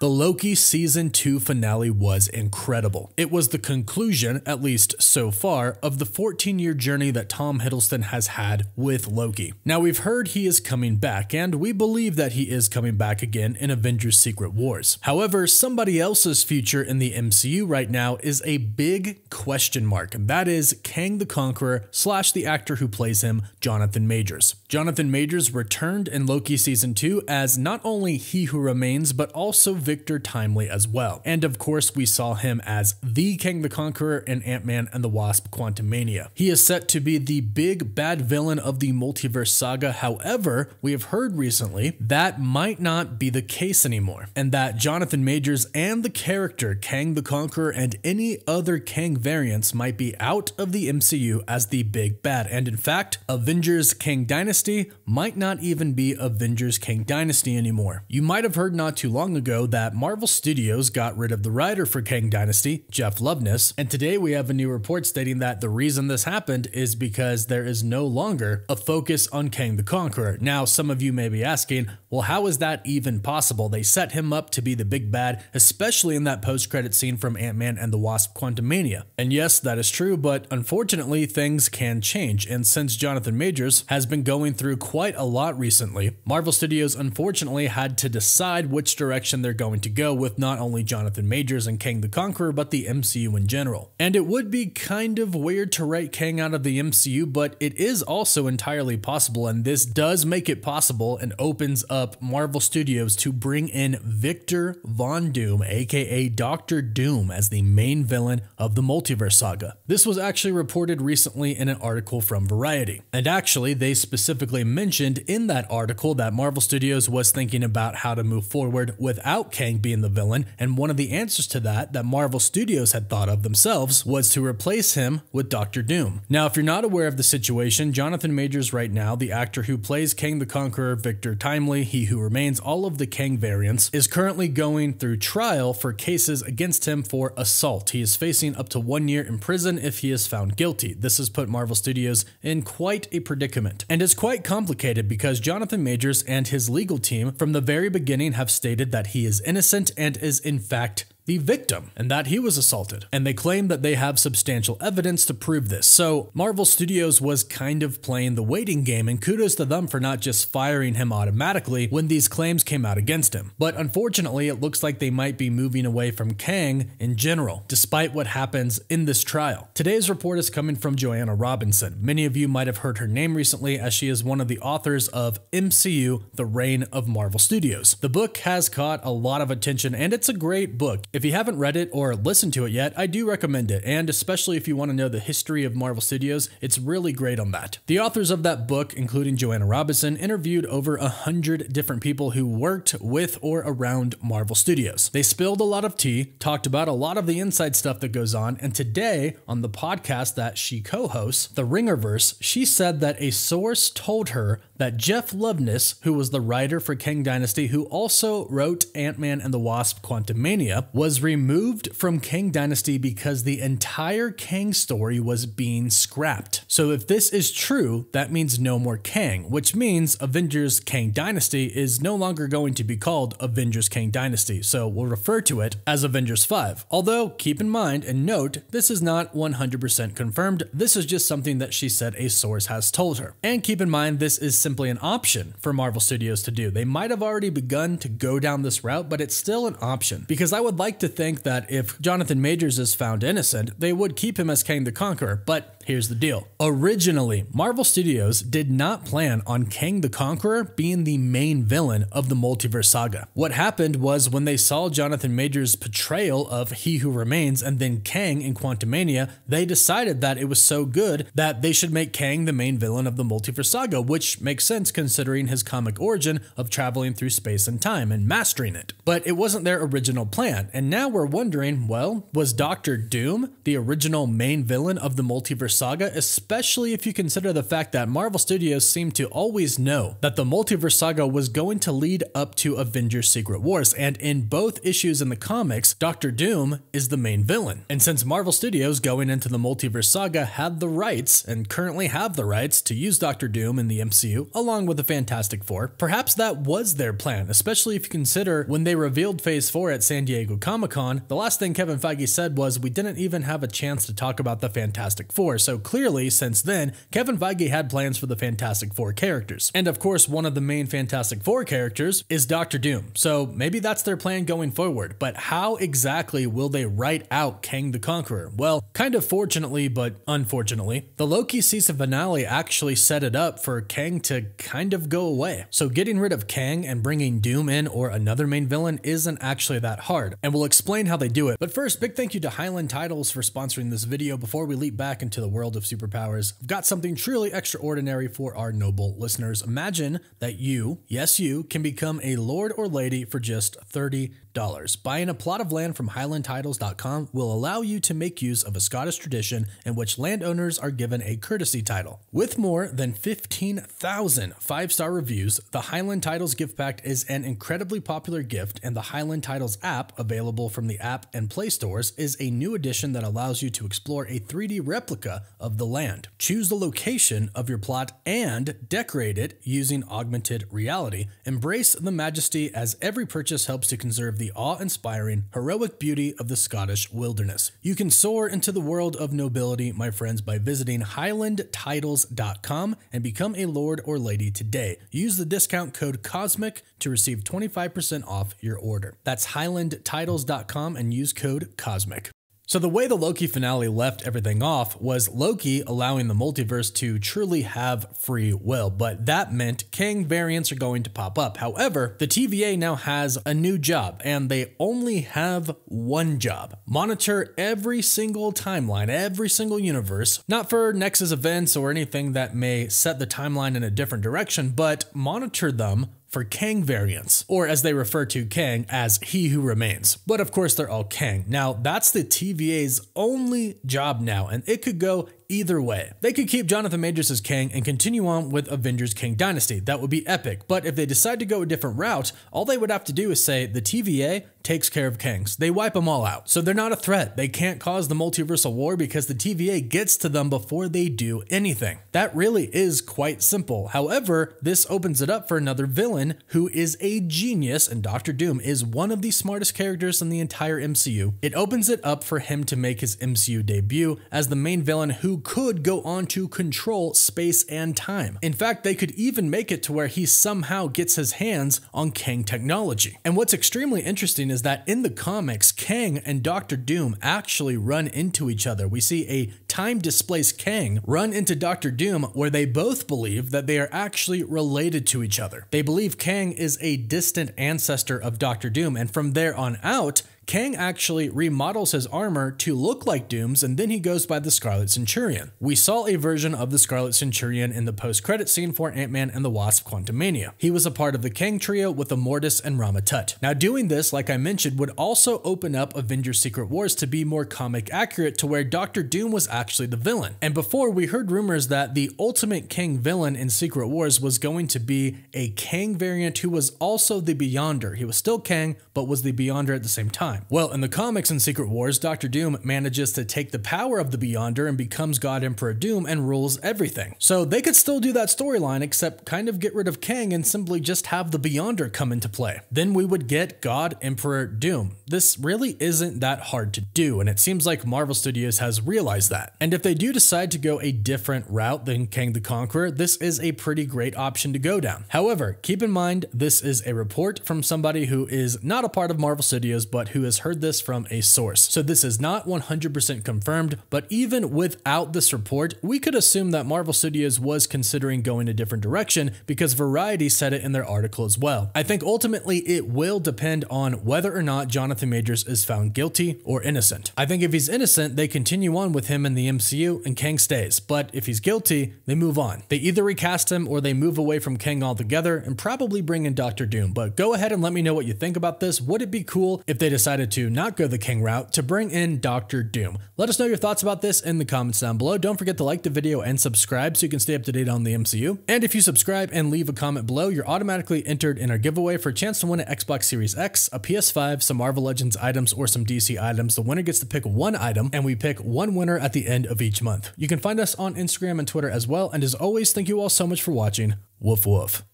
The Loki season 2 finale was incredible. It was the conclusion, at least so far, of the 14 year journey that Tom Hiddleston has had with Loki. Now, we've heard he is coming back, and we believe that he is coming back again in Avengers Secret Wars. However, somebody else's future in the MCU right now is a big question mark, and that is Kang the Conqueror slash the actor who plays him, Jonathan Majors. Jonathan Majors returned in Loki season 2 as not only He Who Remains, but also Victor Timely as well. And of course, we saw him as the Kang the Conqueror in Ant Man and the Wasp Quantumania. He is set to be the big bad villain of the multiverse saga. However, we have heard recently that might not be the case anymore, and that Jonathan Majors and the character Kang the Conqueror and any other Kang variants might be out of the MCU as the big bad. And in fact, Avengers Kang Dynasty might not even be Avengers Kang Dynasty anymore. You might have heard not too long ago that that Marvel Studios got rid of the writer for Kang Dynasty, Jeff Loveness, and today we have a new report stating that the reason this happened is because there is no longer a focus on Kang the Conqueror. Now, some of you may be asking, well, how is that even possible? They set him up to be the big bad, especially in that post credit scene from Ant Man and the Wasp Quantumania. And yes, that is true, but unfortunately, things can change. And since Jonathan Majors has been going through quite a lot recently, Marvel Studios unfortunately had to decide which direction they're going to go with not only Jonathan Majors and Kang the Conqueror, but the MCU in general. And it would be kind of weird to write Kang out of the MCU, but it is also entirely possible, and this does make it possible and opens up Marvel Studios to bring in Victor Von Doom, aka Doctor Doom, as the main villain of the multiverse saga. This was actually reported recently in an article from Variety. And actually, they specifically mentioned in that article that Marvel Studios was thinking about how to move forward without Kang being the villain, and one of the answers to that that Marvel Studios had thought of themselves was to replace him with Doctor Doom. Now, if you're not aware of the situation, Jonathan Majors right now, the actor who plays Kang the Conqueror, Victor Timely, He Who Remains, all of the Kang variants, is currently going through trial for cases against him for assault. He is facing up to one year in prison if he is found guilty. This has put Marvel Studios in quite a predicament. And it's quite complicated because Jonathan Majors and his legal team from the very beginning have stated that he is innocent and is in fact the victim and that he was assaulted. And they claim that they have substantial evidence to prove this. So Marvel Studios was kind of playing the waiting game, and kudos to them for not just firing him automatically when these claims came out against him. But unfortunately, it looks like they might be moving away from Kang in general, despite what happens in this trial. Today's report is coming from Joanna Robinson. Many of you might have heard her name recently as she is one of the authors of MCU The Reign of Marvel Studios. The book has caught a lot of attention and it's a great book. If you haven't read it or listened to it yet, I do recommend it, and especially if you want to know the history of Marvel Studios, it's really great on that. The authors of that book, including Joanna Robinson, interviewed over a hundred different people who worked with or around Marvel Studios. They spilled a lot of tea, talked about a lot of the inside stuff that goes on, and today on the podcast that she co-hosts, The Ringerverse, she said that a source told her that Jeff Loveness, who was the writer for Kang Dynasty, who also wrote Ant-Man and the Wasp Quantumania, was removed from Kang Dynasty because the entire Kang story was being scrapped. So if this is true, that means no more Kang, which means Avengers Kang Dynasty is no longer going to be called Avengers Kang Dynasty, so we'll refer to it as Avengers 5. Although, keep in mind and note, this is not 100% confirmed, this is just something that she said a source has told her. And keep in mind, this is simply an option for Marvel Studios to do. They might have already begun to go down this route, but it's still an option because I would like to think that if Jonathan Majors is found innocent, they would keep him as Kang the Conqueror, but Here's the deal. Originally, Marvel Studios did not plan on Kang the Conqueror being the main villain of the multiverse saga. What happened was when they saw Jonathan Majors' portrayal of He Who Remains and then Kang in Quantumania, they decided that it was so good that they should make Kang the main villain of the multiverse saga, which makes sense considering his comic origin of traveling through space and time and mastering it. But it wasn't their original plan, and now we're wondering well, was Doctor Doom the original main villain of the multiverse saga, especially if you consider the fact that Marvel Studios seemed to always know that the multiverse saga was going to lead up to Avengers Secret Wars, and in both issues in the comics, Doctor Doom is the main villain. And since Marvel Studios going into the multiverse saga had the rights, and currently have the rights, to use Doctor Doom in the MCU, along with the Fantastic Four, perhaps that was their plan, especially if you consider when they revealed Phase 4 at San Diego Comic Con, the last thing Kevin Feige said was, We didn't even have a chance to talk about the Fantastic Four. So clearly, since then, Kevin Feige had plans for the Fantastic Four characters. And of course, one of the main Fantastic Four characters is Doctor Doom. So maybe that's their plan going forward. But how exactly will they write out Kang the Conqueror? Well, kind of fortunately, but unfortunately, the Loki season finale actually set it up for Kang to kind of go away. So getting rid of Kang and bringing Doom in or another main villain isn't actually that hard. And we'll explain how they do it. But first, big thank you to Highland Titles for sponsoring this video. Before we leap back into the world of superpowers, I've got something truly extraordinary for our noble listeners. Imagine that you, yes you, can become a lord or lady for just 30 Buying a plot of land from highlandtitles.com will allow you to make use of a Scottish tradition in which landowners are given a courtesy title. With more than 15,000 five star reviews, the Highland Titles gift pack is an incredibly popular gift, and the Highland Titles app, available from the app and Play stores, is a new addition that allows you to explore a 3D replica of the land. Choose the location of your plot and decorate it using augmented reality. Embrace the majesty as every purchase helps to conserve the awe-inspiring, heroic beauty of the Scottish wilderness. You can soar into the world of nobility, my friends, by visiting highlandtitles.com and become a lord or lady today. Use the discount code COSMIC to receive 25% off your order. That's highlandtitles.com and use code COSMIC. So, the way the Loki finale left everything off was Loki allowing the multiverse to truly have free will, but that meant Kang variants are going to pop up. However, the TVA now has a new job, and they only have one job monitor every single timeline, every single universe, not for Nexus events or anything that may set the timeline in a different direction, but monitor them for Kang variants, or as they refer to Kang as He Who Remains. But of course, they're all Kang. Now, that's the TVA's only job now, and it could go either way. They could keep Jonathan Majors as Kang and continue on with Avengers Kang Dynasty. That would be epic. But if they decide to go a different route, all they would have to do is say the TVA takes care of Kangs. They wipe them all out. So they're not a threat. They can't cause the multiversal war because the TVA gets to them before they do anything. That really is quite simple. However, this opens it up for another villain who is a genius, and Doctor Doom is one of the smartest characters in the entire MCU. It opens it up for him to make his MCU debut as the main villain who could go on to control space and time. In fact, they could even make it to where he somehow gets his hands on Kang technology. And what's extremely interesting is that in the comics, Kang and Doctor Doom actually run into each other. We see a time displaced Kang run into Doctor Doom where they both believe that they are actually related to each other. They believe Kang is a distant ancestor of Doctor Doom, and from there on out, Kang actually remodels his armor to look like Doom's and then he goes by the Scarlet Centurion. We saw a version of the Scarlet Centurion in the post-credit scene for Ant-Man and the Wasp Quantumania. He was a part of the Kang trio with Immortus and Rama Tut. Now doing this, like I mentioned, would also open up Avengers Secret Wars to be more comic accurate to where Doctor Doom was actually the villain. And before we heard rumors that the ultimate Kang villain in Secret Wars was going to be a Kang variant who was also the Beyonder. He was still Kang, but was the Beyonder at the same time time. Well, in the comics in Secret Wars, Doctor Doom manages to take the power of the Beyonder and becomes God Emperor Doom and rules everything. So they could still do that storyline, except kind of get rid of Kang and simply just have the Beyonder come into play. Then we would get God Emperor Doom. This really isn't that hard to do, and it seems like Marvel Studios has realized that. And if they do decide to go a different route than Kang the Conqueror, this is a pretty great option to go down. However, keep in mind this is a report from somebody who is not a part of Marvel Studios, but who has heard this from a source. So this is not 100% confirmed, but even without this report, we could assume that Marvel Studios was considering going a different direction because Variety said it in their article as well. I think ultimately it will depend on whether or not Jonathan Majors is found guilty or innocent. I think if he's innocent, they continue on with him in the MCU and Kang stays, but if he's guilty, they move on. They either recast him or they move away from Kang altogether and probably bring in Doctor Doom. But go ahead and let me know what you think about this. Would it be cool if they decided decided to not go the Kang route to bring in Doctor Doom. Let us know your thoughts about this in the comments down below. Don't forget to like the video and subscribe so you can stay up to date on the MCU. And if you subscribe and leave a comment below, you're automatically entered in our giveaway for a chance to win an Xbox Series X, a PS5, some Marvel Legends items, or some DC items. The winner gets to pick one item, and we pick one winner at the end of each month. You can find us on Instagram and Twitter as well. And as always, thank you all so much for watching. Woof woof.